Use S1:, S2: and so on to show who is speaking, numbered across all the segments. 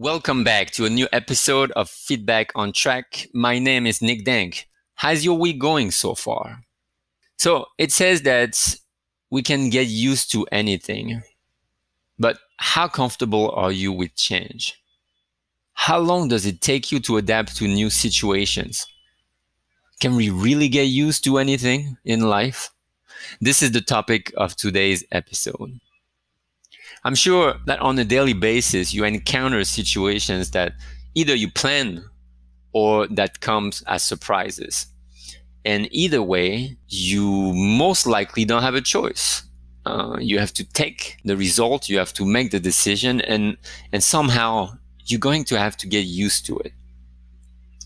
S1: Welcome back to a new episode of Feedback on Track. My name is Nick Dank. How's your week going so far? So it says that we can get used to anything, but how comfortable are you with change? How long does it take you to adapt to new situations? Can we really get used to anything in life? This is the topic of today's episode. I'm sure that on a daily basis, you encounter situations that either you plan or that comes as surprises. And either way, you most likely don't have a choice. Uh, you have to take the result, you have to make the decision, and, and somehow you're going to have to get used to it.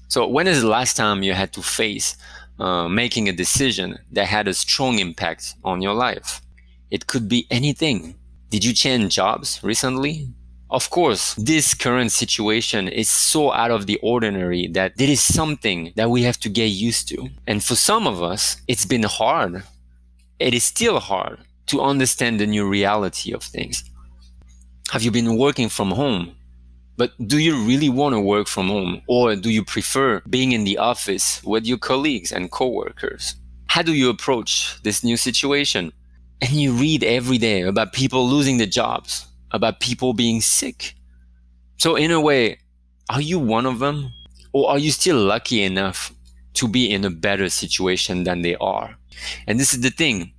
S1: So, when is the last time you had to face uh, making a decision that had a strong impact on your life? It could be anything did you change jobs recently? Of course, this current situation is so out of the ordinary that it is something that we have to get used to. And for some of us, it's been hard. It is still hard to understand the new reality of things. Have you been working from home? But do you really want to work from home? Or do you prefer being in the office with your colleagues and coworkers? How do you approach this new situation? And you read every day about people losing their jobs, about people being sick. So, in a way, are you one of them? Or are you still lucky enough to be in a better situation than they are? And this is the thing.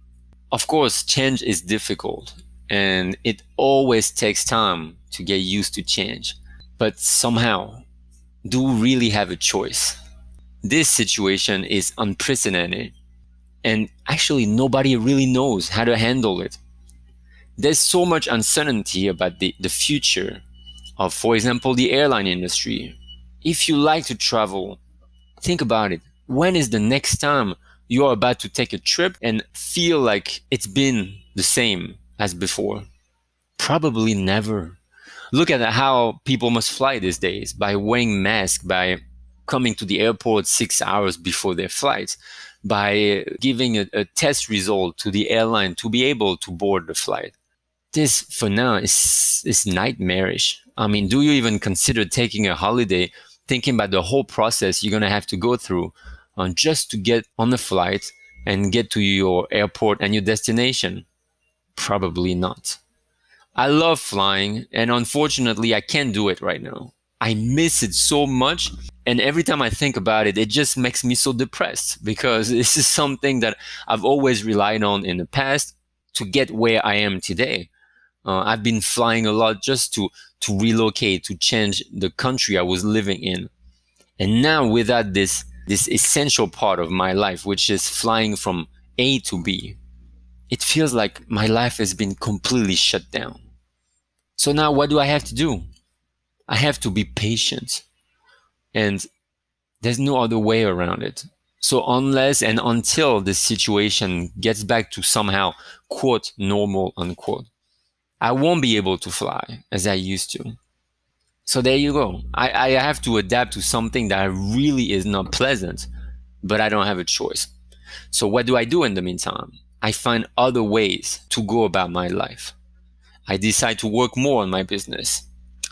S1: Of course, change is difficult and it always takes time to get used to change. But somehow, do really have a choice? This situation is unprecedented and actually nobody really knows how to handle it. There's so much uncertainty about the, the future of, for example, the airline industry. If you like to travel, think about it. When is the next time you are about to take a trip and feel like it's been the same as before? Probably never. Look at how people must fly these days by wearing masks, by coming to the airport six hours before their flight by giving a, a, test result to the airline to be able to board the flight. This for now is, is nightmarish. I mean, do you even consider taking a holiday, thinking about the whole process you're going to have to go through uh, just to get on the flight and get to your airport and your destination? Probably not. I love flying, and unfortunately, I can't do it right now. I miss it so much and every time I think about it, it just makes me so depressed because this is something that I've always relied on in the past to get where I am today. Uh, I've been flying a lot just to to relocate, to change the country I was living in, and now without this this essential part of my life, which is flying from A to B, it feels like my life has been completely shut down. So now, what do I have to do? I have to be patient and there's no other way around it. So unless and until the situation gets back to somehow quote normal unquote, I won't be able to fly as I used to. So there you go. I, I have to adapt to something that really is not pleasant, but I don't have a choice. So what do I do in the meantime? I find other ways to go about my life. I decide to work more on my business.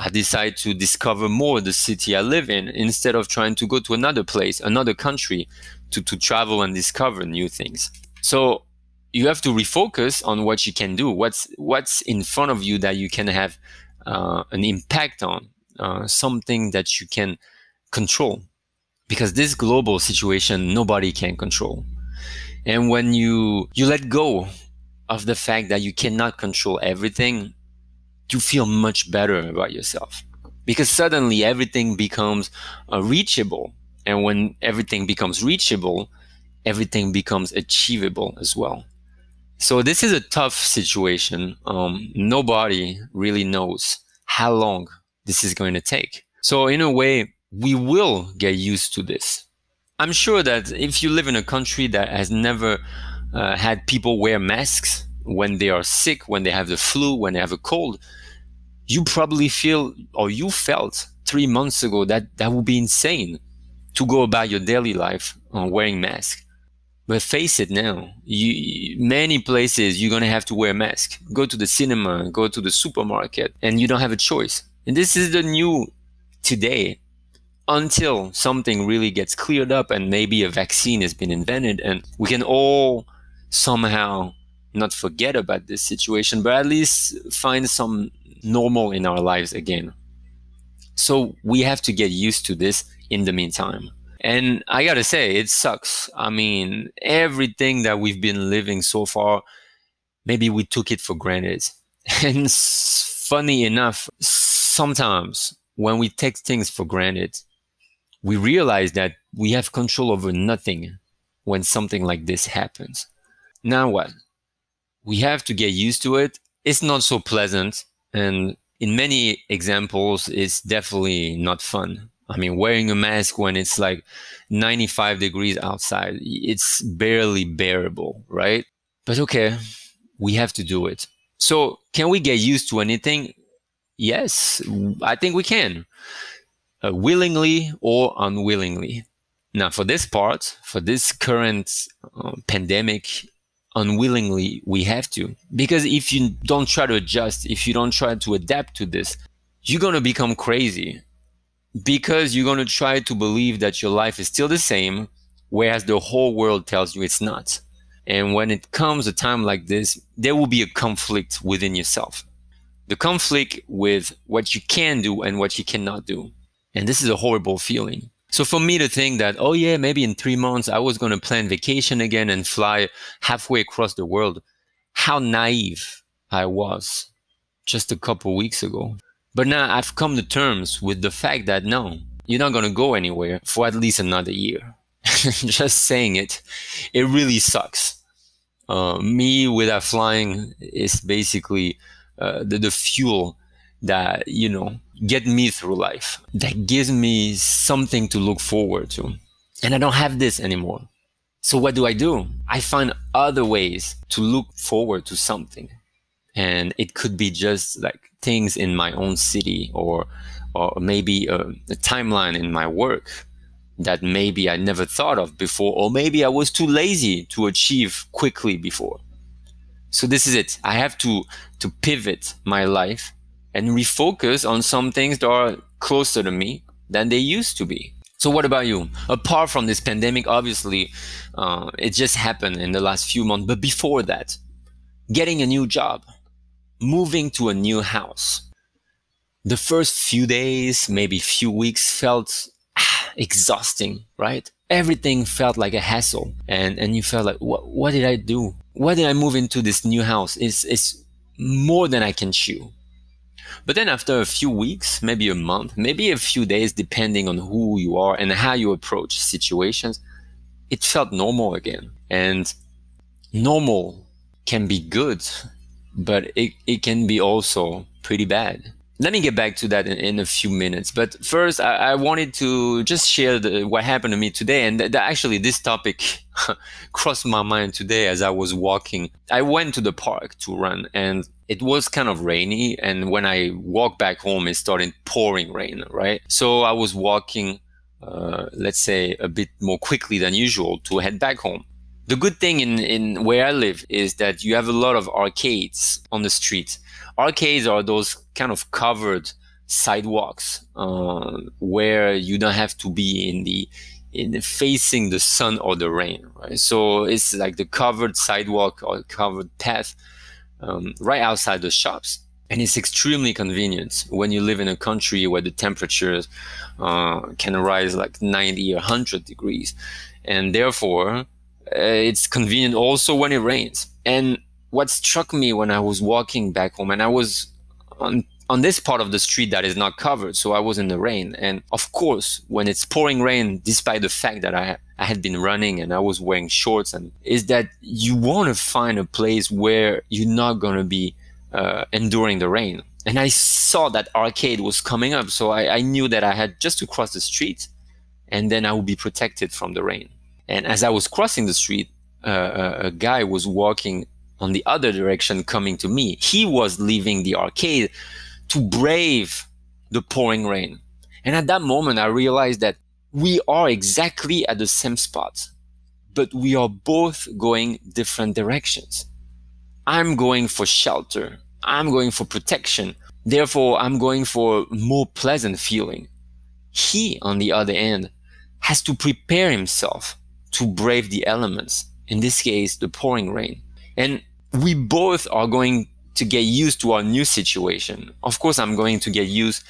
S1: I decide to discover more the city I live in instead of trying to go to another place, another country to, to travel and discover new things. So you have to refocus on what you can do. What's what's in front of you that you can have uh, an impact on, uh, something that you can control. Because this global situation, nobody can control. And when you you let go of the fact that you cannot control everything, you feel much better about yourself because suddenly everything becomes uh, reachable. And when everything becomes reachable, everything becomes achievable as well. So this is a tough situation. Um, nobody really knows how long this is going to take. So in a way, we will get used to this. I'm sure that if you live in a country that has never uh, had people wear masks when they are sick, when they have the flu, when they have a cold, you probably feel or you felt three months ago that that would be insane to go about your daily life wearing mask. But face it now, you, many places you're gonna have to wear a mask. Go to the cinema, go to the supermarket, and you don't have a choice. And this is the new today until something really gets cleared up and maybe a vaccine has been invented and we can all somehow not forget about this situation, but at least find some normal in our lives again. So we have to get used to this in the meantime. And I gotta say, it sucks. I mean, everything that we've been living so far, maybe we took it for granted. And funny enough, sometimes when we take things for granted, we realize that we have control over nothing when something like this happens. Now what? We have to get used to it. It's not so pleasant. And in many examples, it's definitely not fun. I mean, wearing a mask when it's like 95 degrees outside, it's barely bearable, right? But okay, we have to do it. So, can we get used to anything? Yes, I think we can, uh, willingly or unwillingly. Now, for this part, for this current uh, pandemic, unwillingly we have to. Because if you don't try to adjust, if you don't try to adapt to this, you're going to become crazy because you're going to try to believe that your life is still the same, whereas the whole world tells you it's not. And when it comes a time like this, there will be a conflict within yourself. The conflict with what you can do and what you cannot do. And this is a horrible feeling. So for me to think that, oh yeah, maybe in three months I was going to plan vacation again and fly halfway across the world, how naive I was just a couple weeks ago. But now I've come to terms with the fact that no, you're not going to go anywhere for at least another year. Just saying it, it really sucks. Uh, me without flying is basically uh, the, the fuel that, you know, get me through life, that gives me something to look forward to. And I don't have this anymore. So what do I do? I find other ways to look forward to something. And it could be just like things in my own city or or maybe a, a, timeline in my work that maybe I never thought of before, or maybe I was too lazy to achieve quickly before. So this is it. I have to to pivot my life and refocus on some things that are closer to me than they used to be. So what about you? Apart from this pandemic, obviously, uh, it just happened in the last few months. But before that, getting a new job, moving to a new house. The first few days, maybe few weeks felt ah, exhausting, right? Everything felt like a hassle. And, and you felt like, what, what did I do? Why did I move into this new house? It's, it's more than I can chew. But then after a few weeks, maybe a month, maybe a few days, depending on who you are and how you approach situations, it felt normal again. And normal can be good but it, it can be also pretty bad. Let me get back to that in, in a few minutes. But first, I, I wanted to just share the, what happened to me today. And th- actually, this topic crossed my mind today as I was walking. I went to the park to run, and it was kind of rainy. And when I walked back home, it started pouring rain, right? So I was walking, uh, let's say, a bit more quickly than usual to head back home. The good thing in, in where I live is that you have a lot of arcades on the street. Arcades are those kind of covered sidewalks uh, where you don't have to be in the in facing the sun or the rain, right? So it's like the covered sidewalk or covered path um, right outside the shops. And it's extremely convenient when you live in a country where the temperatures uh, can rise like 90 or 100 degrees. And therefore, uh, it's convenient also when it rains. And what struck me when I was walking back home, and I was on on this part of the street that is not covered, so I was in the rain. And of course, when it's pouring rain, despite the fact that I I had been running and I was wearing shorts, and is that you want to find a place where you're not gonna be uh, enduring the rain. And I saw that arcade was coming up, so I, I knew that I had just to cross the street, and then I would be protected from the rain. And as I was crossing the street, uh, a guy was walking on the other direction coming to me. He was leaving the arcade to brave the pouring rain. And at that moment, I realized that we are exactly at the same spot, but we are both going different directions. I'm going for shelter. I'm going for protection. Therefore, I'm going for more pleasant feeling. He, on the other hand, has to prepare himself to brave the elements, in this case, the pouring rain. And we both are going to get used to our new situation. Of course, I'm going to get used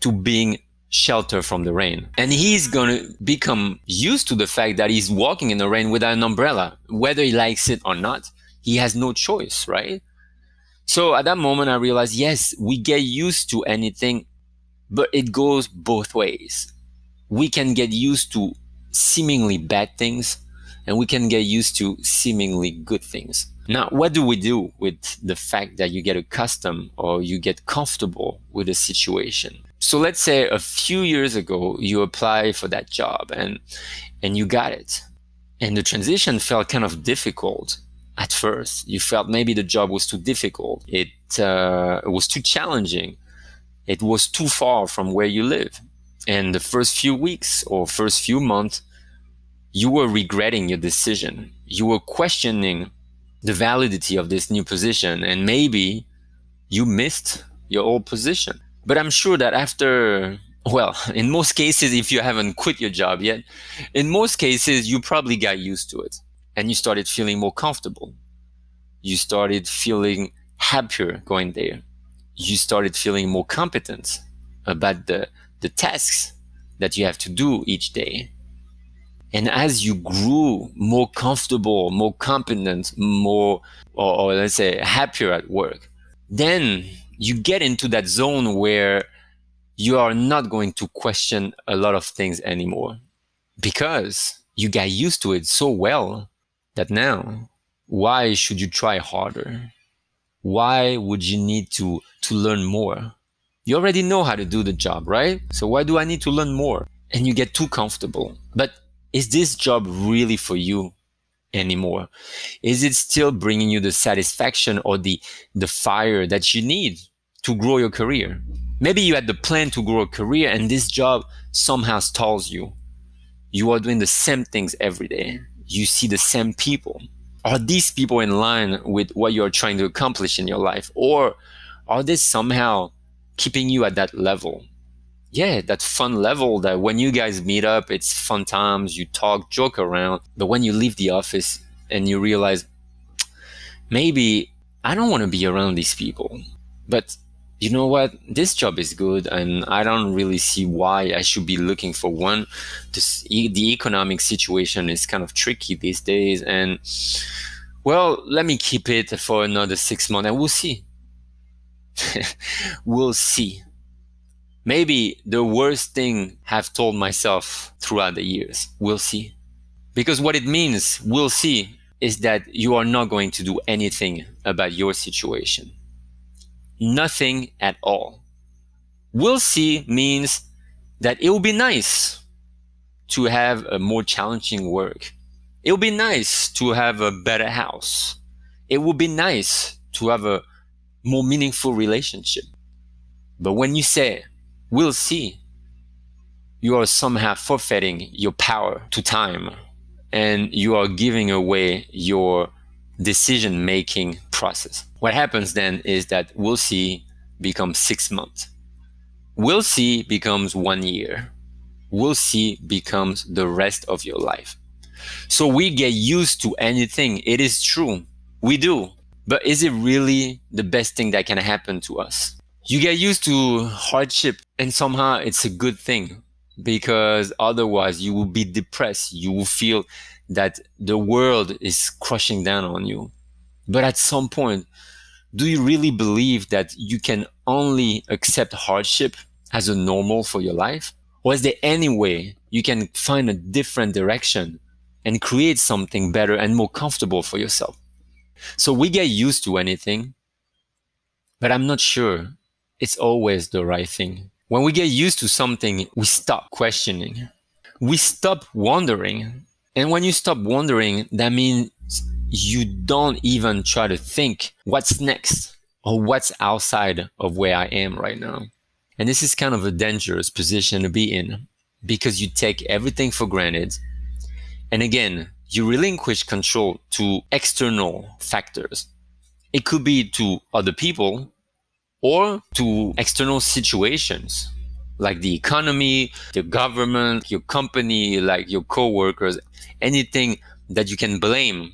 S1: to being shelter from the rain. And he's going to become used to the fact that he's walking in the rain without an umbrella, whether he likes it or not. He has no choice, right? So at that moment, I realized, yes, we get used to anything, but it goes both ways. We can get used to seemingly bad things and we can get used to seemingly good things. Now, what do we do with the fact that you get accustomed or you get comfortable with a situation? So let's say a few years ago you apply for that job and and you got it. And the transition felt kind of difficult at first. You felt maybe the job was too difficult. It, uh, it was too challenging. It was too far from where you live. And the first few weeks or first few months, you were regretting your decision. You were questioning the validity of this new position. And maybe you missed your old position. But I'm sure that after well, in most cases, if you haven't quit your job yet, in most cases, you probably got used to it and you started feeling more comfortable. You started feeling happier going there. You started feeling more competent about the, the tasks that you have to do each day. And as you grew more comfortable, more competent, more, or, or let's say happier at work, then you get into that zone where you are not going to question a lot of things anymore because you got used to it so well that now why should you try harder? Why would you need to to learn more? You already know how to do the job right? So why do i need to learn more? And you get too comfortable. But is this job really for you anymore is it still bringing you the satisfaction or the the fire that you need to grow your career maybe you had the plan to grow a career and this job somehow stalls you you are doing the same things every day you see the same people. Are these people in line with what you're trying to accomplish in your life? Or are they somehow keeping you at that level? Yeah, that fun level that when you guys meet up, it's fun times, you talk, joke around. But when you leave the office and you realize, maybe I don't want to be around these people. But you know what this job is good and i don't really see why i should be looking for one this, the economic situation is kind of tricky these days and well let me keep it for another six months and we'll see we'll see maybe the worst thing i've told myself throughout the years we'll see because what it means we'll see is that you are not going to do anything about your situation nothing at all. We'll see means that it will be nice to have a more challenging work. It will be nice to have a better house. It will be nice to have a more meaningful relationship. But when you say, we'll see, you are somehow forfeiting your power to time and you are giving away your decision making process. What happens then is that we'll see becomes six months. We'll see becomes one year. We'll see becomes the rest of your life. So we get used to anything. It is true. We do. But is it really the best thing that can happen to us? You get used to hardship and somehow it's a good thing because otherwise you will be depressed. You will feel that the world is crushing down on you. But at some point, do you really believe that you can only accept hardship as a normal for your life? Or is there any way you can find a different direction and create something better and more comfortable for yourself? So we get used to anything, but I'm not sure it's always the right thing. When we get used to something, we stop questioning. We stop wondering and when you stop wondering, that means you don't even try to think what's next or what's outside of where I am right now. And this is kind of a dangerous position to be in because you take everything for granted. And again, you relinquish control to external factors. It could be to other people, or to external situations like the economy, the government, your company, like your coworkers, anything that you can blame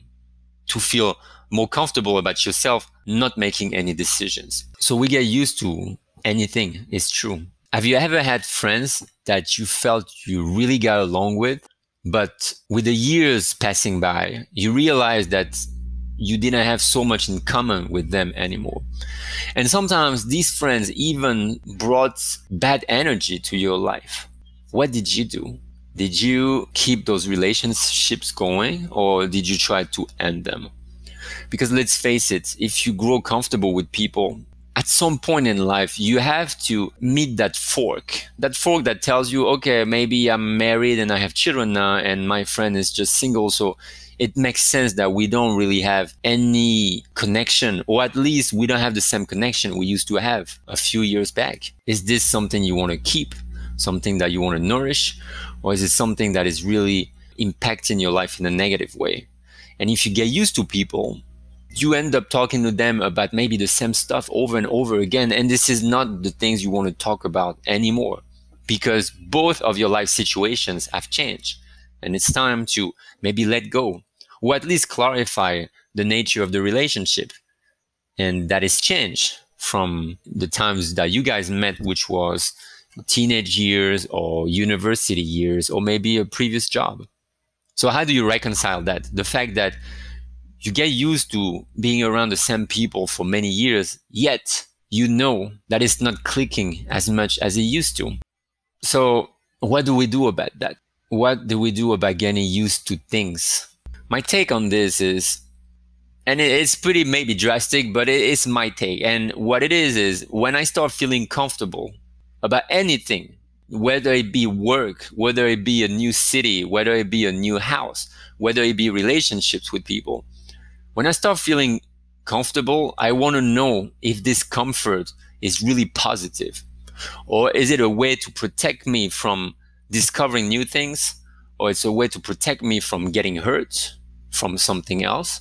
S1: to feel more comfortable about yourself not making any decisions. So we get used to anything, it's true. Have you ever had friends that you felt you really got along with, but with the years passing by, you realize that you didn't have so much in common with them anymore. And sometimes these friends even brought bad energy to your life. What did you do? Did you keep those relationships going or did you try to end them? Because let's face it, if you grow comfortable with people, at some point in life, you have to meet that fork. That fork that tells you, okay, maybe I'm married and I have children now, and my friend is just single. So it makes sense that we don't really have any connection, or at least we don't have the same connection we used to have a few years back. Is this something you want to keep, something that you want to nourish, or is it something that is really impacting your life in a negative way? And if you get used to people, you end up talking to them about maybe the same stuff over and over again. And this is not the things you want to talk about anymore because both of your life situations have changed and it's time to maybe let go or at least clarify the nature of the relationship. And that is changed from the times that you guys met which was teenage years or university years or maybe a previous job. So how do you reconcile that? The fact that you get used to being around the same people for many years yet you know that it's not clicking as much as it used to. So what do we do about that what do we do about getting used to things? My take on this is, and it's pretty maybe drastic, but it's my take. And what it is, is when I start feeling comfortable about anything, whether it be work, whether it be a new city, whether it be a new house, whether it be relationships with people, when I start feeling comfortable, I want to know if this comfort is really positive or is it a way to protect me from discovering new things, or it's a way to protect me from getting hurt from something else,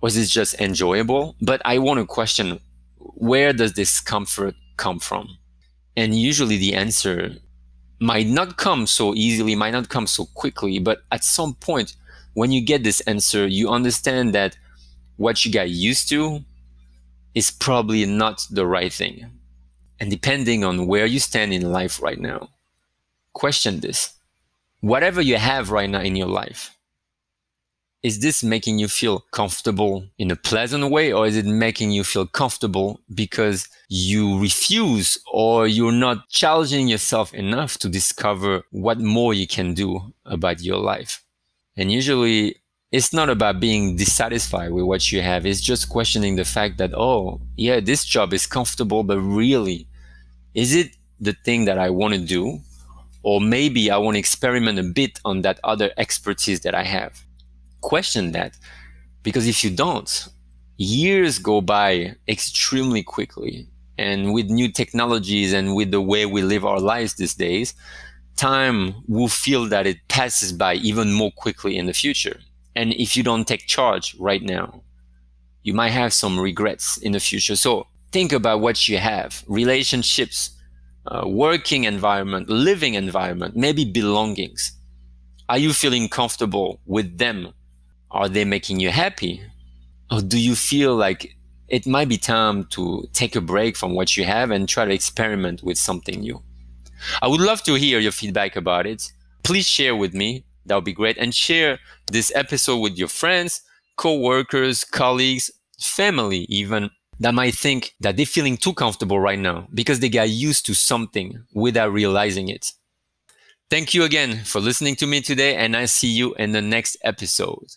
S1: or is it just enjoyable? But I want to question where does this comfort come from? And usually the answer might not come so easily, might not come so quickly, but at some point, when you get this answer, you understand that what you got used to is probably not the right thing. And depending on where you stand in life right now, question this. Whatever you have right now in your life, is this making you feel comfortable in a pleasant way or is it making you feel comfortable because you refuse or you're not challenging yourself enough to discover what more you can do about your life? And usually it's not about being dissatisfied with what you have. It's just questioning the fact that oh yeah this job is comfortable but really is it the thing that i want to do or maybe I want to experiment a bit on that other expertise that I have. Question that because if you don't, years go by extremely quickly. And with new technologies and with the way we live our lives these days, time will feel that it passes by even more quickly in the future. And if you don't take charge right now, you might have some regrets in the future. So think about what you have relationships, uh, working environment, living environment, maybe belongings. Are you feeling comfortable with them? Are they making you happy? Or do you feel like it might be time to take a break from what you have and try to experiment with something new? I would love to hear your feedback about it. Please share with me. That would be great. And share this episode with your friends, co-workers, colleagues, family, even that might think that they're feeling too comfortable right now because they got used to something without realizing it. Thank you again for listening to me today, and I see you in the next episode.